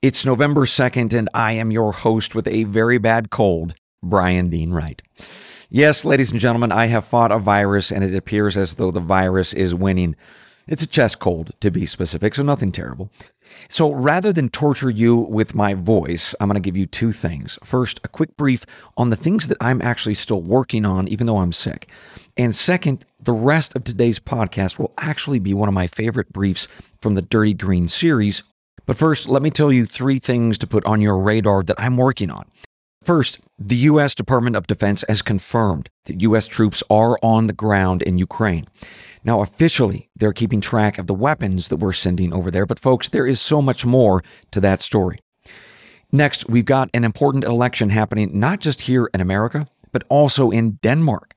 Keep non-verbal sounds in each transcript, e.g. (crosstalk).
It's November 2nd, and I am your host with a very bad cold, Bryan Dean Wright. Yes, ladies and gentlemen, I have fought a virus, and it appears as though the virus is winning. It's a chest cold, to be specific, so nothing terrible. So rather than torture you with my voice, I'm going to give you two things. First, a quick brief on the things that I'm actually still working on, even though I'm sick. And second, the rest of today's podcast will actually be one of my favorite briefs from the Dirty Green series but first, let me tell you three things to put on your radar that I'm working on. First, the U.S. Department of Defense has confirmed that U.S. troops are on the ground in Ukraine. Now, officially, they're keeping track of the weapons that we're sending over there, but folks, there is so much more to that story. Next, we've got an important election happening not just here in America, but also in Denmark.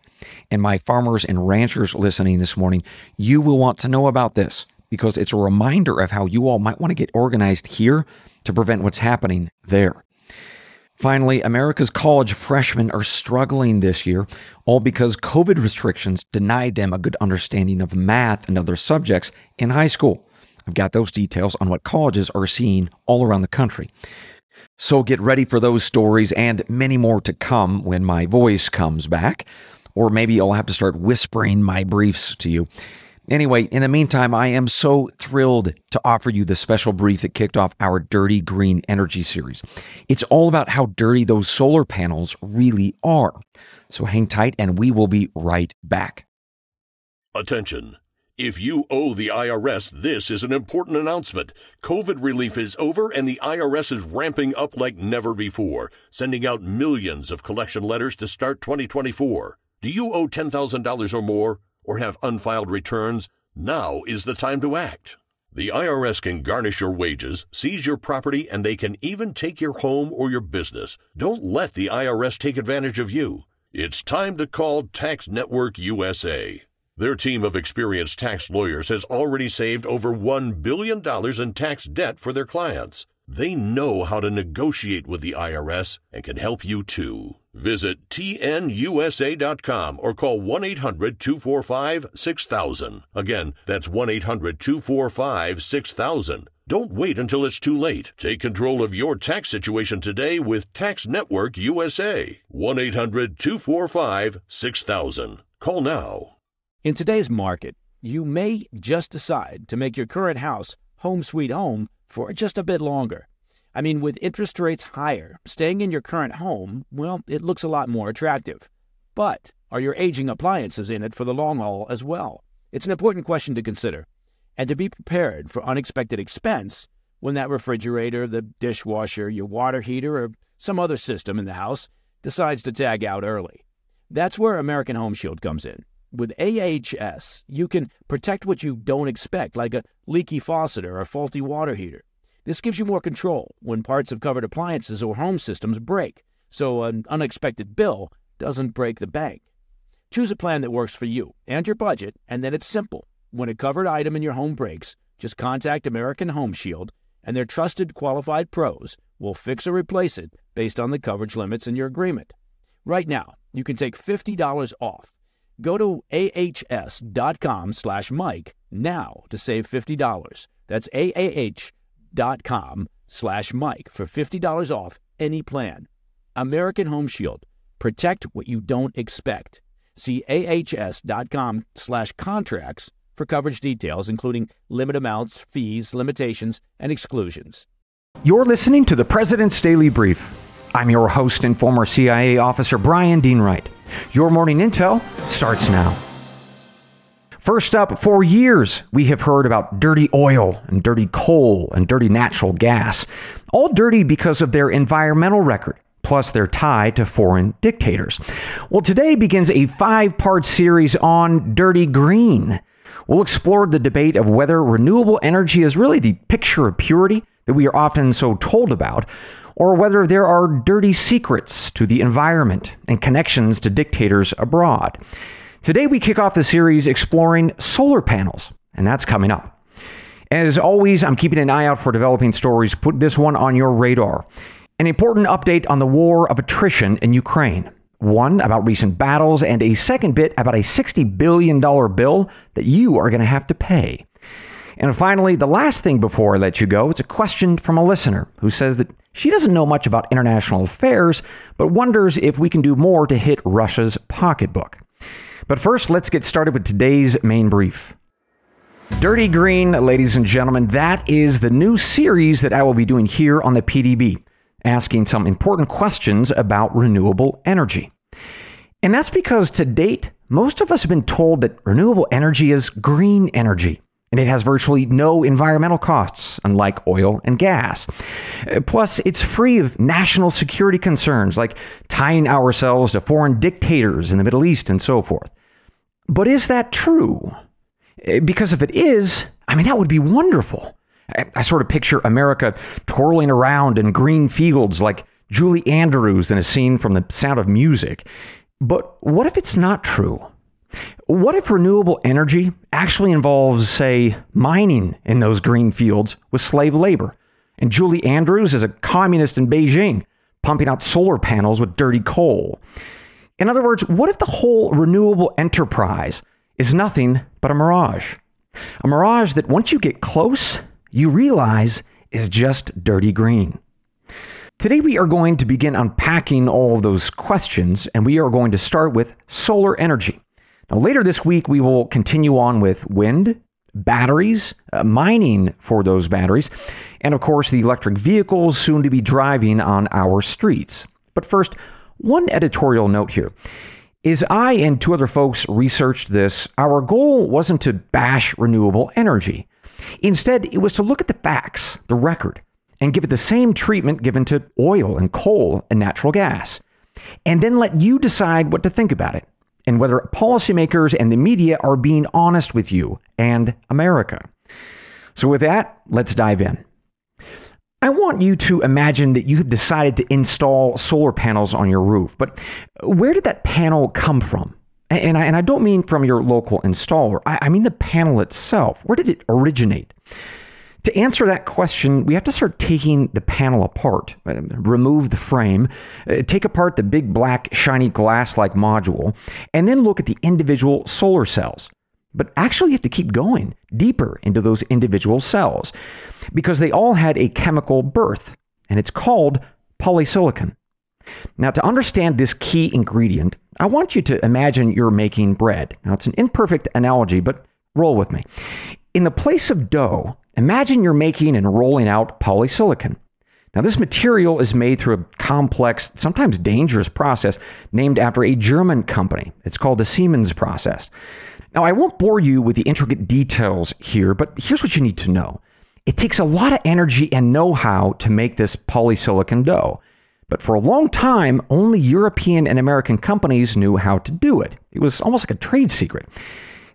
And my farmers and ranchers listening this morning, you will want to know about this because it's a reminder of how you all might want to get organized here to prevent what's happening there. Finally, America's college freshmen are struggling this year, all because COVID restrictions denied them a good understanding of math and other subjects in high school. I've got those details on what colleges are seeing all around the country. So get ready for those stories and many more to come when my voice comes back. Or maybe I'll have to start whispering my briefs to you. Anyway, in the meantime, I am so thrilled to offer you the special brief that kicked off our Dirty Green Energy series. It's all about how dirty those solar panels really are. So hang tight and we will be right back. Attention. If you owe the IRS, this is an important announcement. COVID relief is over and the IRS is ramping up like never before, sending out millions of collection letters to start 2024. Do you owe $10,000 or more? Or have unfiled returns, now is the time to act. The IRS can garnish your wages, seize your property, and they can even take your home or your business. Don't let the IRS take advantage of you. It's time to call Tax Network USA. Their team of experienced tax lawyers has already saved over $1 billion in tax debt for their clients. They know how to negotiate with the IRS and can help you too. Visit tnusa.com or call 1 800 245 6000. Again, that's 1 800 245 6000. Don't wait until it's too late. Take control of your tax situation today with Tax Network USA. 1 800 245 6000. Call now. In today's market, you may just decide to make your current house home sweet home for just a bit longer. I mean, with interest rates higher, staying in your current home, well, it looks a lot more attractive. But are your aging appliances in it for the long haul as well? It's an important question to consider. And to be prepared for unexpected expense when that refrigerator, the dishwasher, your water heater, or some other system in the house decides to tag out early. That's where American Home Shield comes in. With AHS, you can protect what you don't expect, like a leaky faucet or a faulty water heater. This gives you more control when parts of covered appliances or home systems break, so an unexpected bill doesn't break the bank. Choose a plan that works for you and your budget, and then it's simple. When a covered item in your home breaks, just contact American Home Shield, and their trusted qualified pros will fix or replace it based on the coverage limits in your agreement. Right now, you can take $50 off Go to ahs.com slash Mike now to save $50. That's ahs.com slash Mike for $50 off any plan. American Home Shield. Protect what you don't expect. See ahs.com slash contracts for coverage details, including limit amounts, fees, limitations, and exclusions. You're listening to the President's Daily Brief. I'm your host and former CIA officer, Bryan Dean Wright. Your morning intel starts now. First up, for years, we have heard about dirty oil and dirty coal and dirty natural gas. All dirty because of their environmental record, plus their tie to foreign dictators. Well, today begins a five part series on dirty green. We'll explore the debate of whether renewable energy is really the picture of purity that we are often so told about, or whether there are dirty secrets to the environment and connections to dictators abroad. Today, we kick off the series exploring solar panels, and that's coming up. As always, I'm keeping an eye out for developing stories. Put this one on your radar. An important update on the war of attrition in Ukraine. One about recent battles, and a second bit about a $60 billion bill that you are going to have to pay. And finally, the last thing before I let you go, it's a question from a listener who says that she doesn't know much about international affairs, but wonders if we can do more to hit Russia's pocketbook. But first, let's get started with today's main brief. Dirty Green, ladies and gentlemen, that is the new series that I will be doing here on the PDB, asking some important questions about renewable energy. And that's because to date, most of us have been told that renewable energy is green energy and it has virtually no environmental costs, unlike oil and gas. Uh, plus, it's free of national security concerns like tying ourselves to foreign dictators in the Middle East and so forth. But is that true? Uh, because if it is, I mean, that would be wonderful. I, sort of picture America twirling around in green fields like Julie Andrews in a scene from The Sound of Music. But what if it's not true? What if renewable energy actually involves, say, mining in those green fields with slave labor? And Julie Andrews is a communist in Beijing, pumping out solar panels with dirty coal. In other words, what if the whole renewable enterprise is nothing but a mirage? A mirage that once you get close, you realize is just dirty green. Today, we are going to begin unpacking all of those questions, and we are going to start with solar energy. Now, later this week, we will continue on with wind, batteries, uh, mining for those batteries, and of course, the electric vehicles soon to be driving on our streets. But first, one editorial note here. As I and two other folks researched this, our goal wasn't to bash renewable energy. Instead, it was to look at the facts, the record, and give it the same treatment given to oil and coal and natural gas. And then let you decide what to think about it and whether policymakers and the media are being honest with you and America. So, with that, let's dive in. I want you to imagine that you have decided to install solar panels on your roof, but where did that panel come from? And I, and I don't mean from your local installer, I, I mean the panel itself. Where did it originate? To answer that question, we have to start taking the panel apart, uh, remove the frame, uh, take apart the big black shiny glass like module, and then look at the individual solar cells. But actually, you have to keep going deeper into those individual cells because they all had a chemical birth, and it's called polysilicon. Now, to understand this key ingredient, I want you to imagine you're making bread. Now, it's an imperfect analogy, but roll with me. In the place of dough, Imagine you're making and rolling out polysilicon. Now, this material is made through a complex, sometimes dangerous process named after a German company. It's called the Siemens process. Now, I won't bore you with the intricate details here, but here's what you need to know it takes a lot of energy and know how to make this polysilicon dough. But for a long time, only European and American companies knew how to do it. It was almost like a trade secret.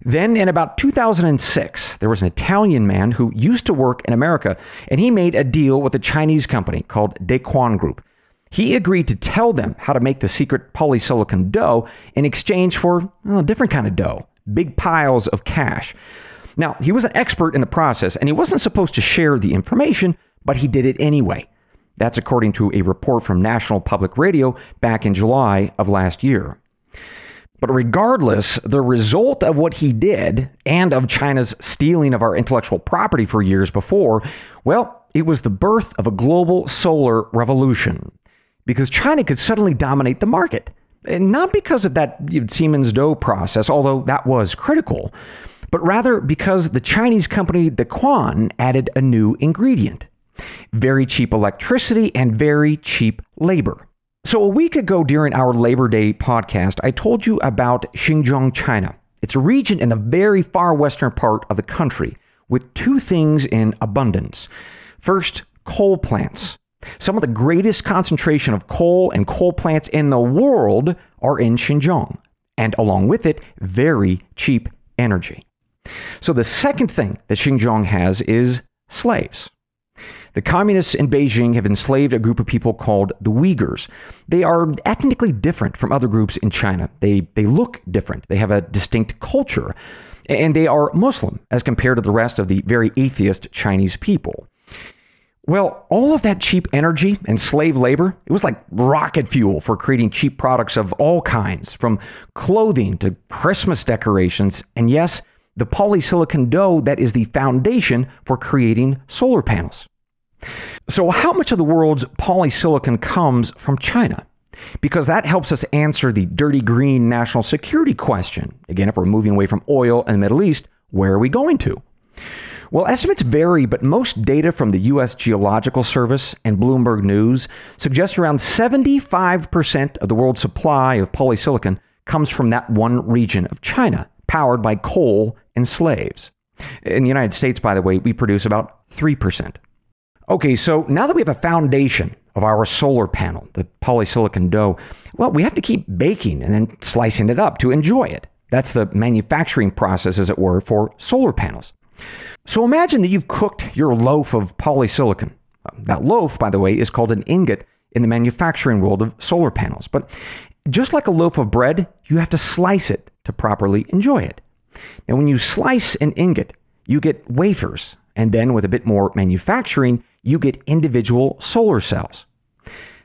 Then, in about 2006, there was an Italian man who used to work in America, and he made a deal with a Chinese company called Dequan Group. He agreed to tell them how to make the secret polysilicon dough in exchange for well, a different kind of dough big piles of cash. Now, he was an expert in the process, and he wasn't supposed to share the information, but he did it anyway. That's according to a report from National Public Radio back in July of last year. But regardless, the result of what he did and of China's stealing of our intellectual property for years before, well, it was the birth of a global solar revolution. Because China could suddenly dominate the market. And not because of that Siemens dough process, although that was critical, but rather because the Chinese company Dequan added a new ingredient very cheap electricity and very cheap labor. So, a week ago during our Labor Day podcast, I told you about Xinjiang, China. It's a region in the very far western part of the country with two things in abundance. First, coal plants. Some of the greatest concentration of coal and coal plants in the world are in Xinjiang, and along with it, very cheap energy. So, the second thing that Xinjiang has is slaves. The communists in Beijing have enslaved a group of people called the Uyghurs. They are ethnically different from other groups in China. They, they look different, they have a distinct culture, and they are Muslim as compared to the rest of the very atheist Chinese people. Well, all of that cheap energy and slave labor, it was like rocket fuel for creating cheap products of all kinds, from clothing to Christmas decorations, and yes, the polysilicon dough that is the foundation for creating solar panels. So, how much of the world's polysilicon comes from China? Because that helps us answer the dirty green national security question. Again, if we're moving away from oil in the Middle East, where are we going to? Well, estimates vary, but most data from the U.S. Geological Service and Bloomberg News suggest around 75% of the world's supply of polysilicon comes from that one region of China, powered by coal and slaves. In the United States, by the way, we produce about 3%. Okay, so now that we have a foundation of our solar panel, the polysilicon dough, well, we have to keep baking and then slicing it up to enjoy it. That's the manufacturing process, as it were, for solar panels. So imagine that you've cooked your loaf of polysilicon. That loaf, by the way, is called an ingot in the manufacturing world of solar panels. But just like a loaf of bread, you have to slice it to properly enjoy it. Now, when you slice an ingot, you get wafers. And then with a bit more manufacturing, you get individual solar cells.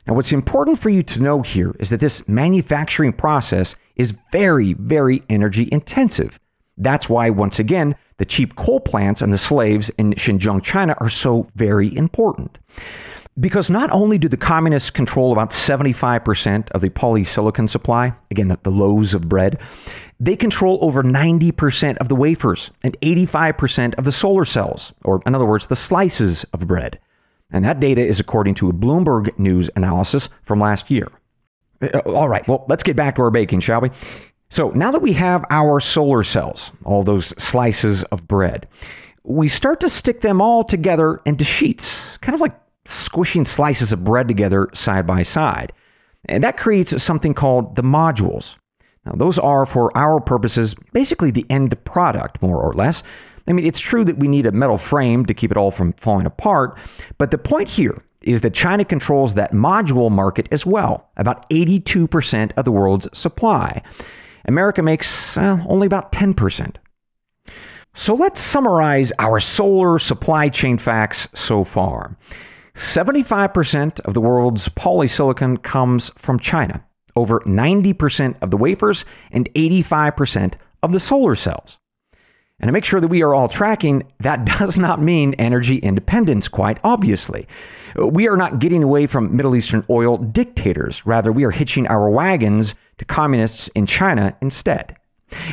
Now, what's important for you to know here is that this manufacturing process is very, very energy intensive. That's why, once again, the cheap coal plants and the slaves in Xinjiang, China are so very important. Because not only do the communists control about 75% of the polysilicon supply, again, the, the loaves of bread, they control over 90% of the wafers and 85% of the solar cells, or in other words, the slices of bread. And that data is according to a Bloomberg News analysis from last year. Uh, all right, well, let's get back to our baking, shall we? So now that we have our solar cells, all those slices of bread, we start to stick them all together into sheets, kind of like squishing slices of bread together side by side. And that creates something called the modules. Now, those are, for our purposes, basically the end product, more or less. I mean, it's true that we need a metal frame to keep it all from falling apart, but the point here is that China controls that module market as well, about 82% of the world's supply. America makes well, only about 10%. So let's summarize our solar supply chain facts so far. 75% of the world's polysilicon comes from China, over 90% of the wafers, and 85% of the solar cells. And to make sure that we are all tracking, that (laughs) does not mean energy independence, quite obviously. We are not getting away from Middle Eastern oil dictators. Rather, we are hitching our wagons to communists in China instead.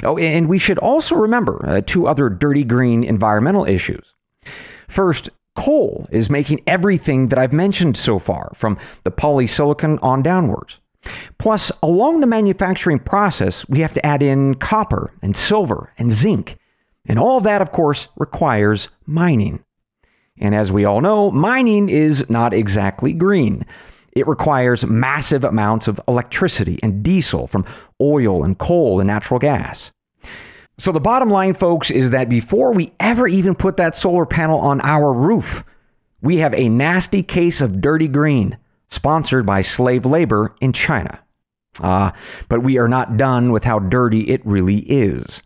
Oh, and we should also remember uh, two other dirty green environmental issues. First, coal is making everything that I've mentioned so far, from the polysilicon on downwards. Plus, along the manufacturing process, we have to add in copper and silver and zinc. And all that, of course, requires mining. And as we all know, mining is not exactly green. It requires massive amounts of electricity and diesel from oil and coal and natural gas. So, the bottom line, folks, is that before we ever even put that solar panel on our roof, we have a nasty case of dirty green sponsored by slave labor in China. Ah, uh, but we are not done with how dirty it really is.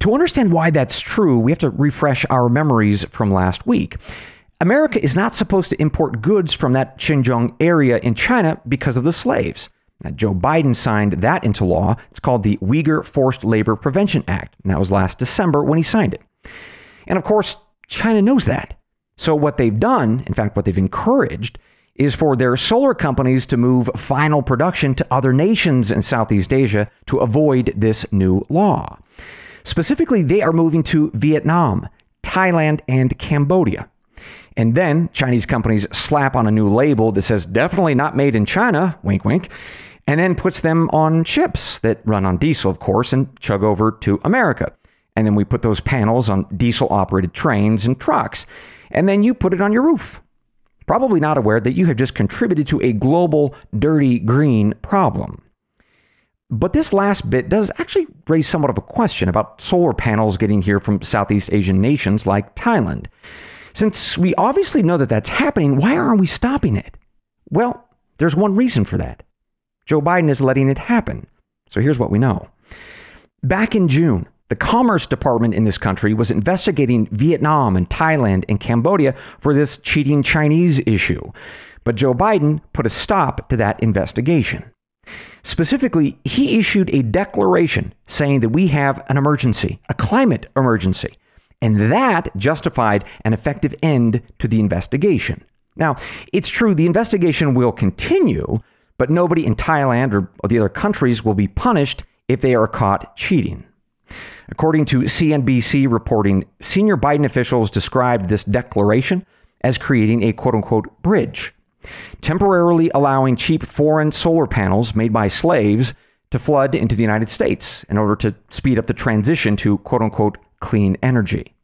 To understand why that's true, we have to refresh our memories from last week. America is not supposed to import goods from that Xinjiang area in China because of the slaves. Now, Joe Biden signed that into law. It's called the Uyghur Forced Labor Prevention Act. And that was last December when he signed it. And of course, China knows that. So, what they've done, in fact, what they've encouraged, is for their solar companies to move final production to other nations in Southeast Asia to avoid this new law. Specifically, they are moving to Vietnam, Thailand, and Cambodia. And then Chinese companies slap on a new label that says definitely not made in China, wink, wink, and then puts them on ships that run on diesel, of course, and chug over to America. And then we put those panels on diesel operated trains and trucks. And then you put it on your roof. Probably not aware that you have just contributed to a global dirty green problem. But this last bit does actually raise somewhat of a question about solar panels getting here from Southeast Asian nations like Thailand. Since we obviously know that that's happening, why aren't we stopping it? Well, there's one reason for that. Joe Biden is letting it happen. So here's what we know. Back in June, the Commerce Department in this country was investigating Vietnam and Thailand and Cambodia for this cheating Chinese issue. But Joe Biden put a stop to that investigation. Specifically, he issued a declaration saying that we have an emergency, a climate emergency, and that justified an effective end to the investigation. Now, it's true the investigation will continue, but nobody in Thailand or, or the other countries will be punished if they are caught cheating. According to CNBC reporting, senior Biden officials described this declaration as creating a quote unquote bridge temporarily allowing cheap foreign solar panels made by slaves to flood into the United States in order to speed up the transition to quote unquote clean energy.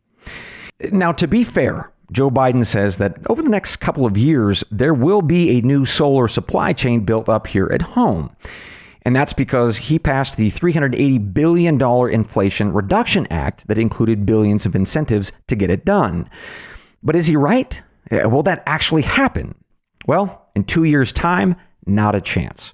Now, to be fair, Joe Biden says that over the next couple of years, there will be a new solar supply chain built up here at home. And that's because he passed the $380 billion Inflation Reduction Act that included billions of incentives to get it done. But is he right? Will that actually happen? Well, in two years' time, not a chance.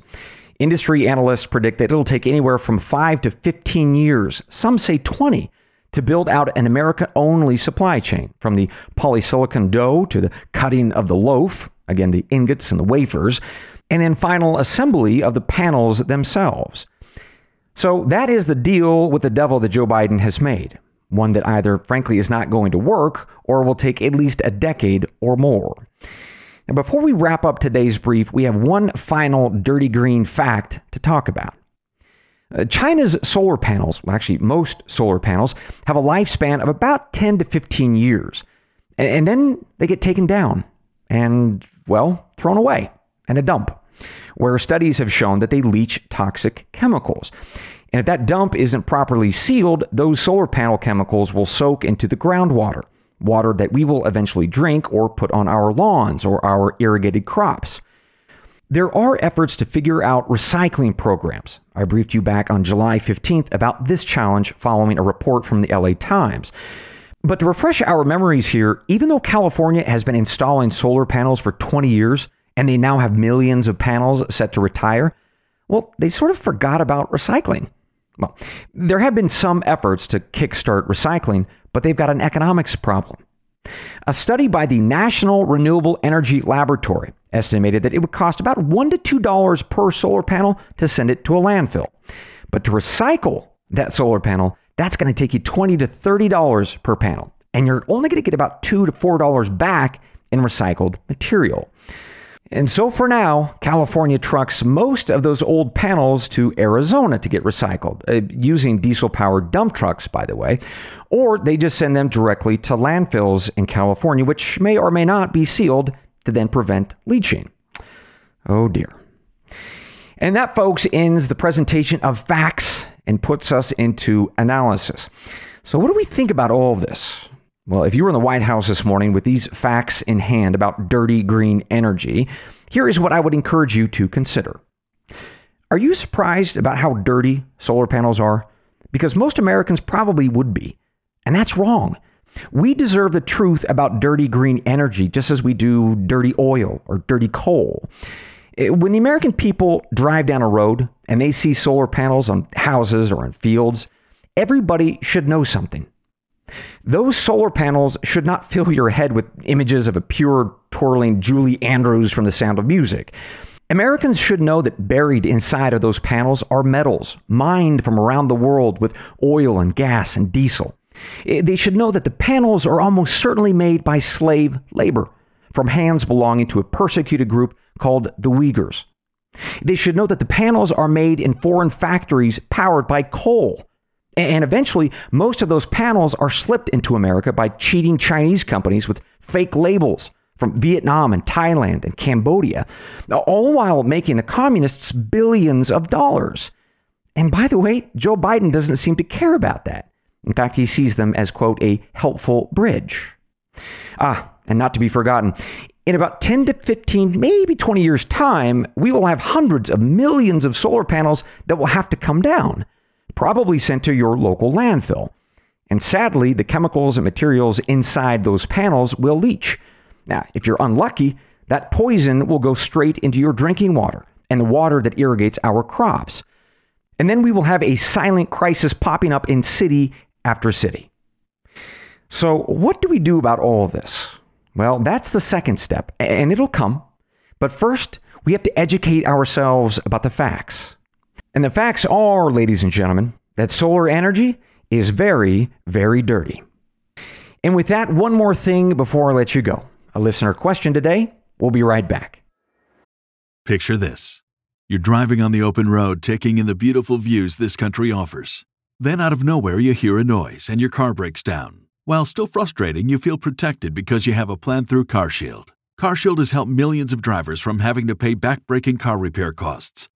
Industry analysts predict that it'll take anywhere from 5 to 15 years, some say 20, to build out an America only supply chain from the polysilicon dough to the cutting of the loaf, again, the ingots and the wafers, and then final assembly of the panels themselves. So that is the deal with the devil that Joe Biden has made. One that either, frankly, is not going to work or will take at least a decade or more. Now, before we wrap up today's brief, we have one final dirty green fact to talk about. Uh, China's solar panels, well, actually, most solar panels, have a lifespan of about 10 to 15 years. And, and then they get taken down and, well, thrown away in a dump, where studies have shown that they leach toxic chemicals. And if that dump isn't properly sealed, those solar panel chemicals will soak into the groundwater water that we will eventually drink or put on our lawns or our irrigated crops. There are efforts to figure out recycling programs. I briefed you back on July 15th about this challenge following a report from the LA Times. But to refresh our memories here, even though California has been installing solar panels for 20 years and they now have millions of panels set to retire, well, they sort of forgot about recycling. Well, there have been some efforts to kickstart recycling, but they've got an economics problem. A study by the National Renewable Energy Laboratory estimated that it would cost about $1 to $2 per solar panel to send it to a landfill. But to recycle that solar panel, that's going to take you 20 to $30 per panel. And you're only going to get about 2 to $4 back in recycled material. And so for now, California trucks most of those old panels to Arizona to get recycled, uh, using diesel powered dump trucks, by the way, or they just send them directly to landfills in California, which may or may not be sealed to then prevent leaching. Oh dear. And that, folks, ends the presentation of facts and puts us into analysis. So, what do we think about all of this? Well, if you were in the White House this morning with these facts in hand about dirty green energy, here is what I would encourage you to consider. Are you surprised about how dirty solar panels are? Because most Americans probably would be. And that's wrong. We deserve the truth about dirty green energy just as we do dirty oil or dirty coal. Eh, when the American people drive down a road and they see solar panels on houses or on fields, everybody should know something. Those solar panels should not fill your head with images of a pure, twirling Julie Andrews from the sound of music. Americans should know that buried inside of those panels are metals mined from around the world with oil and gas and diesel. Eh, they should know that the panels are almost certainly made by slave labor from hands belonging to a persecuted group called the Uyghurs. They should know that the panels are made in foreign factories powered by coal and eventually, most of those panels are slipped into America by cheating Chinese companies with fake labels from Vietnam and Thailand and Cambodia, all while making the communists billions of dollars. And by the way, Joe Biden doesn't seem to care about that. In fact, he sees them as, quote, a helpful bridge. Ah, and not to be forgotten, in about 10 to 15, maybe 20 years' time, we will have hundreds of millions of solar panels that will have to come down probably sent to your local landfill. And sadly, the chemicals and materials inside those panels will leach. Now, if you're unlucky, that poison will go straight into your drinking water and the water that irrigates our crops. And then we will have a silent crisis popping up in city after city. So, what do we do about all of this? Well, that's the second step, and it'll come. But first, we have to educate ourselves about the facts. And the facts are, ladies and gentlemen, that solar energy is very, very dirty. And with that, one more thing before I let you go. A listener question today. We'll be right back. Picture this you're driving on the open road, taking in the beautiful views this country offers. Then, out of nowhere, you hear a noise and your car breaks down. While still frustrating, you feel protected because you have a plan through CarShield. CarShield has helped millions of drivers from having to pay backbreaking car repair costs.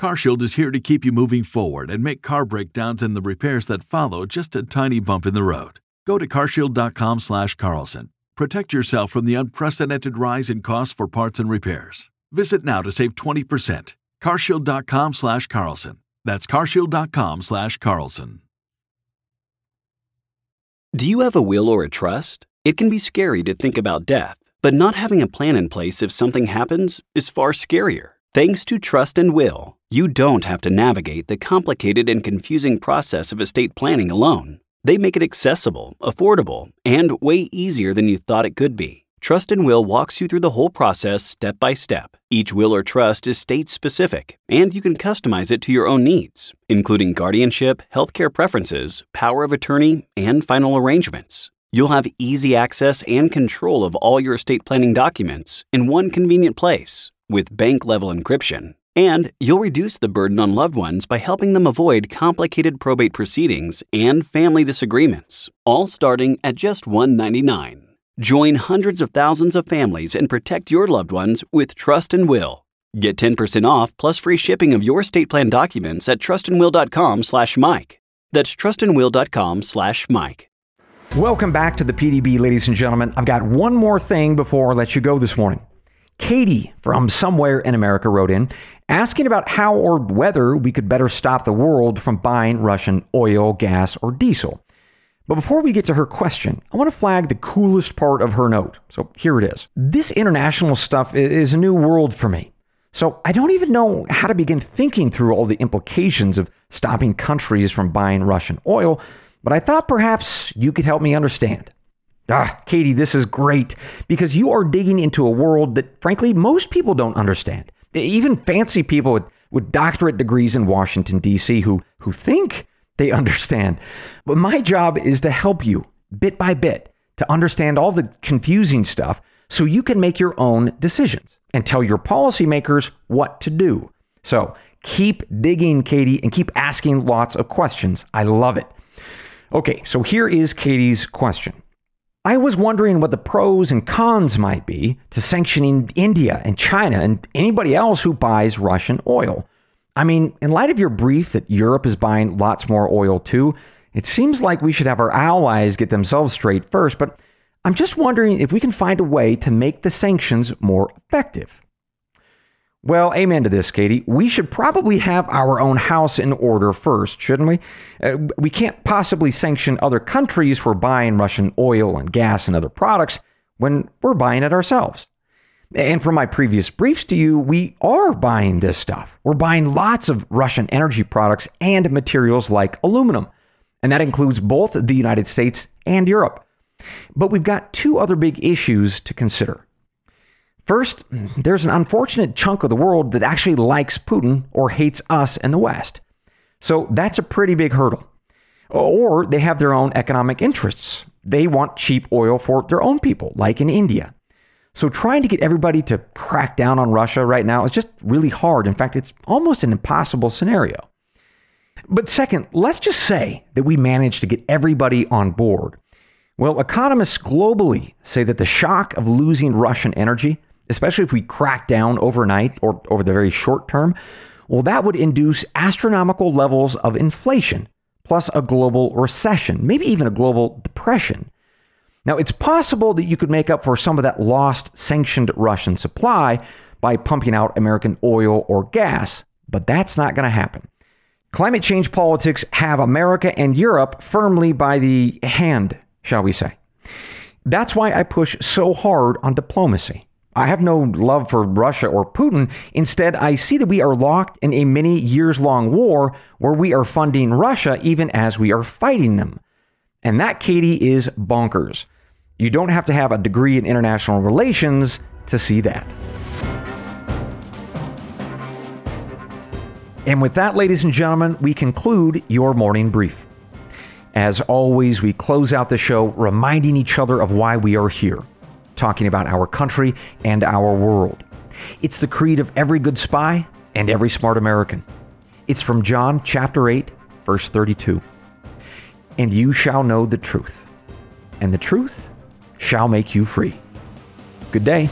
CarShield is here to keep you moving forward and make car breakdowns and the repairs that follow just a tiny bump in the road. Go to carshield.com/carlson. Protect yourself from the unprecedented rise in costs for parts and repairs. Visit now to save 20%. carshield.com/carlson. That's carshield.com slash Carlson. Do you have a will or a trust? It can be scary to think about death, but not having a plan in place if something happens is far scarier. Thanks to Trust and Will, you don't have to navigate the complicated and confusing process of estate planning alone. They make it accessible, affordable, and way easier than you thought it could be. Trust and Will walks you through the whole process step by step. Each will or trust is state specific, and you can customize it to your own needs, including guardianship, healthcare preferences, power of attorney, and final arrangements. You'll have easy access and control of all your estate planning documents in one convenient place with bank level encryption. And you'll reduce the burden on loved ones by helping them avoid complicated probate proceedings and family disagreements, all starting at just 199. Join hundreds of thousands of families and protect your loved ones with Trust and Will. Get 10% off plus free shipping of your estate plan documents at trustandwill.com slash Mike. That's trustandwill.com slash Mike. Welcome back to the PDB, ladies and gentlemen. I've got one more thing before I let you go this morning. Katie from somewhere in America wrote in asking about how or whether we could better stop the world from buying Russian oil, gas, or diesel. But before we get to her question, I want to flag the coolest part of her note. So here it is. This international stuff is a new world for me. So I don't even know how to begin thinking through all the implications of stopping countries from buying Russian oil, but I thought perhaps you could help me understand. Ah, Katie, this is great because you are digging into a world that, frankly, most people don't understand. Even fancy people with, with doctorate degrees in Washington, D.C., who, who think they understand. But my job is to help you bit by bit to understand all the confusing stuff so you can make your own decisions and tell your policymakers what to do. So keep digging, Katie, and keep asking lots of questions. I love it. Okay, so here is Katie's question. I was wondering what the pros and cons might be to sanctioning India and China and anybody else who buys Russian oil. I mean, in light of your brief that Europe is buying lots more oil too, it seems like we should have our allies get themselves straight first, but I'm just wondering if we can find a way to make the sanctions more effective. Well, amen to this, Katie. We should probably have our own house in order first, shouldn't we? Uh, we can't possibly sanction other countries for buying Russian oil and gas and other products when we're buying it ourselves. And from my previous briefs to you, we are buying this stuff. We're buying lots of Russian energy products and materials like aluminum. And that includes both the United States and Europe. But we've got two other big issues to consider. First, there's an unfortunate chunk of the world that actually likes Putin or hates us and the West. So that's a pretty big hurdle. Or they have their own economic interests. They want cheap oil for their own people, like in India. So trying to get everybody to crack down on Russia right now is just really hard. In fact, it's almost an impossible scenario. But second, let's just say that we managed to get everybody on board. Well, economists globally say that the shock of losing Russian energy, especially if we crack down overnight or over the very short term, well, that would induce astronomical levels of inflation, plus a global recession, maybe even a global depression. Now, it's possible that you could make up for some of that lost sanctioned Russian supply by pumping out American oil or gas, but that's not going to happen. Climate change politics have America and Europe firmly by the hand, shall we say. That's why I push so hard on diplomacy. I have no love for Russia or Putin. Instead, I see that we are locked in a many years long war where we are funding Russia even as we are fighting them. And that, Katie, is bonkers. You don't have to have a degree in international relations to see that. And with that, ladies and gentlemen, we conclude your morning brief. As always, we close out the show reminding each other of why we are here, talking about our country and our world. It's the creed of every good spy and every smart American. It's from John chapter 8, verse 32. And you shall know the truth, and the truth shall make you free. Good day.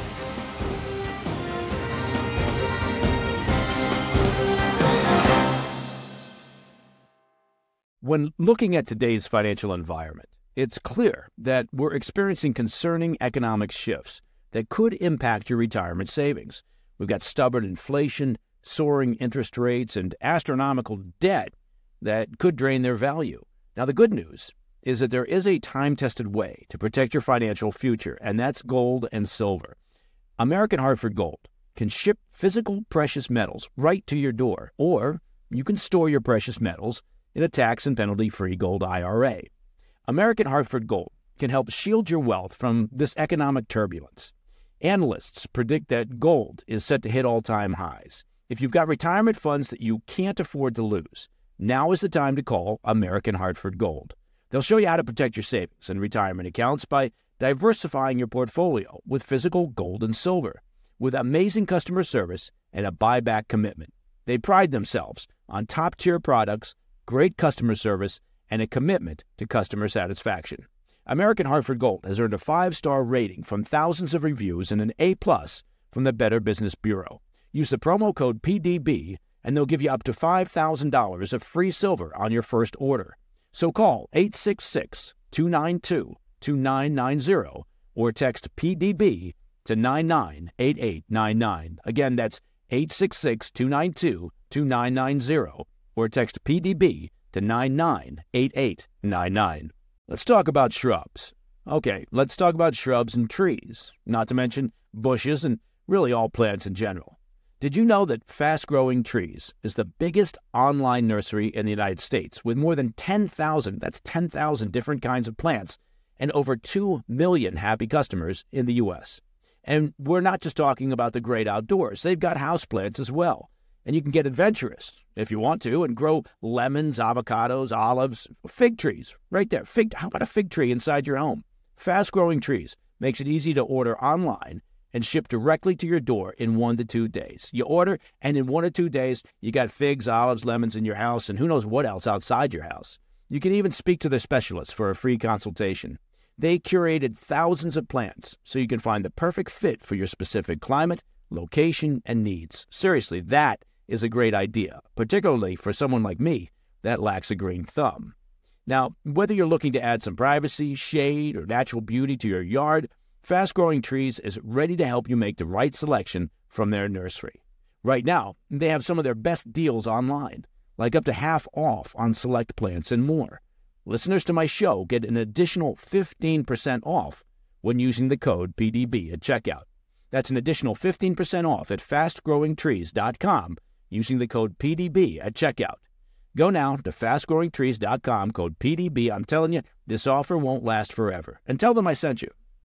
When looking at today's financial environment, it's clear that we're experiencing concerning economic shifts that could impact your retirement savings. We've got stubborn inflation, soaring interest rates, and astronomical debt that could drain their value. Now, the good news is that there is a time tested way to protect your financial future, and that's gold and silver. American Hartford Gold can ship physical precious metals right to your door, or you can store your precious metals in a tax and penalty free gold IRA. American Hartford Gold can help shield your wealth from this economic turbulence. Analysts predict that gold is set to hit all time highs. If you've got retirement funds that you can't afford to lose, now is the time to call American Hartford Gold. They'll show you how to protect your savings and retirement accounts by diversifying your portfolio with physical gold and silver. With amazing customer service and a buyback commitment, they pride themselves on top tier products great customer service, and a commitment to customer satisfaction. American Hartford Gold has earned a five star rating from thousands of reviews and an A plus from the Better Business Bureau. Use the promo code PDB and they'll give you up to $5,000 of free silver on your first order. So call 866 292 2990 or text PDB to 998899. Again, that's 866 292 2990 or text PDB to 998899. Let's talk about shrubs. Okay, let's talk about shrubs and trees, not to mention bushes and really all plants in general. Did you know that Fast Growing Trees is the biggest online nursery in the United States with more than 10,000, that's 10,000 different kinds of plants and over 2 million happy customers in the US? And we're not just talking about the great outdoors. They've got houseplants as well. And you can get adventurous if you want to and grow lemons, avocados, olives, fig trees right there. Fig, how about a fig tree inside your home? Fast growing trees makes it easy to order online and ship directly to your door in one to two days. You order, and in one or two days, you got figs, olives, lemons in your house, and who knows what else outside your house. You can even speak to the specialists for a free consultation. They curated thousands of plants so you can find the perfect fit for your specific climate, location, and needs. Seriously, that is a great idea, particularly for someone like me that lacks a green thumb. Now, whether you're looking to add some privacy, shade, or natural beauty to your yard, Fast Growing Trees is ready to help you make the right selection from their nursery. Right now, they have some of their best deals online, like up to half off on select plants and more. Listeners to my show get an additional 15% off when using the code PDB at checkout. That's an additional 15% off at fastgrowingtrees.com using the code PDB at checkout. Go now to fastgrowingtrees.com, code PDB. I'm telling you, this offer won't last forever. And tell them I sent you.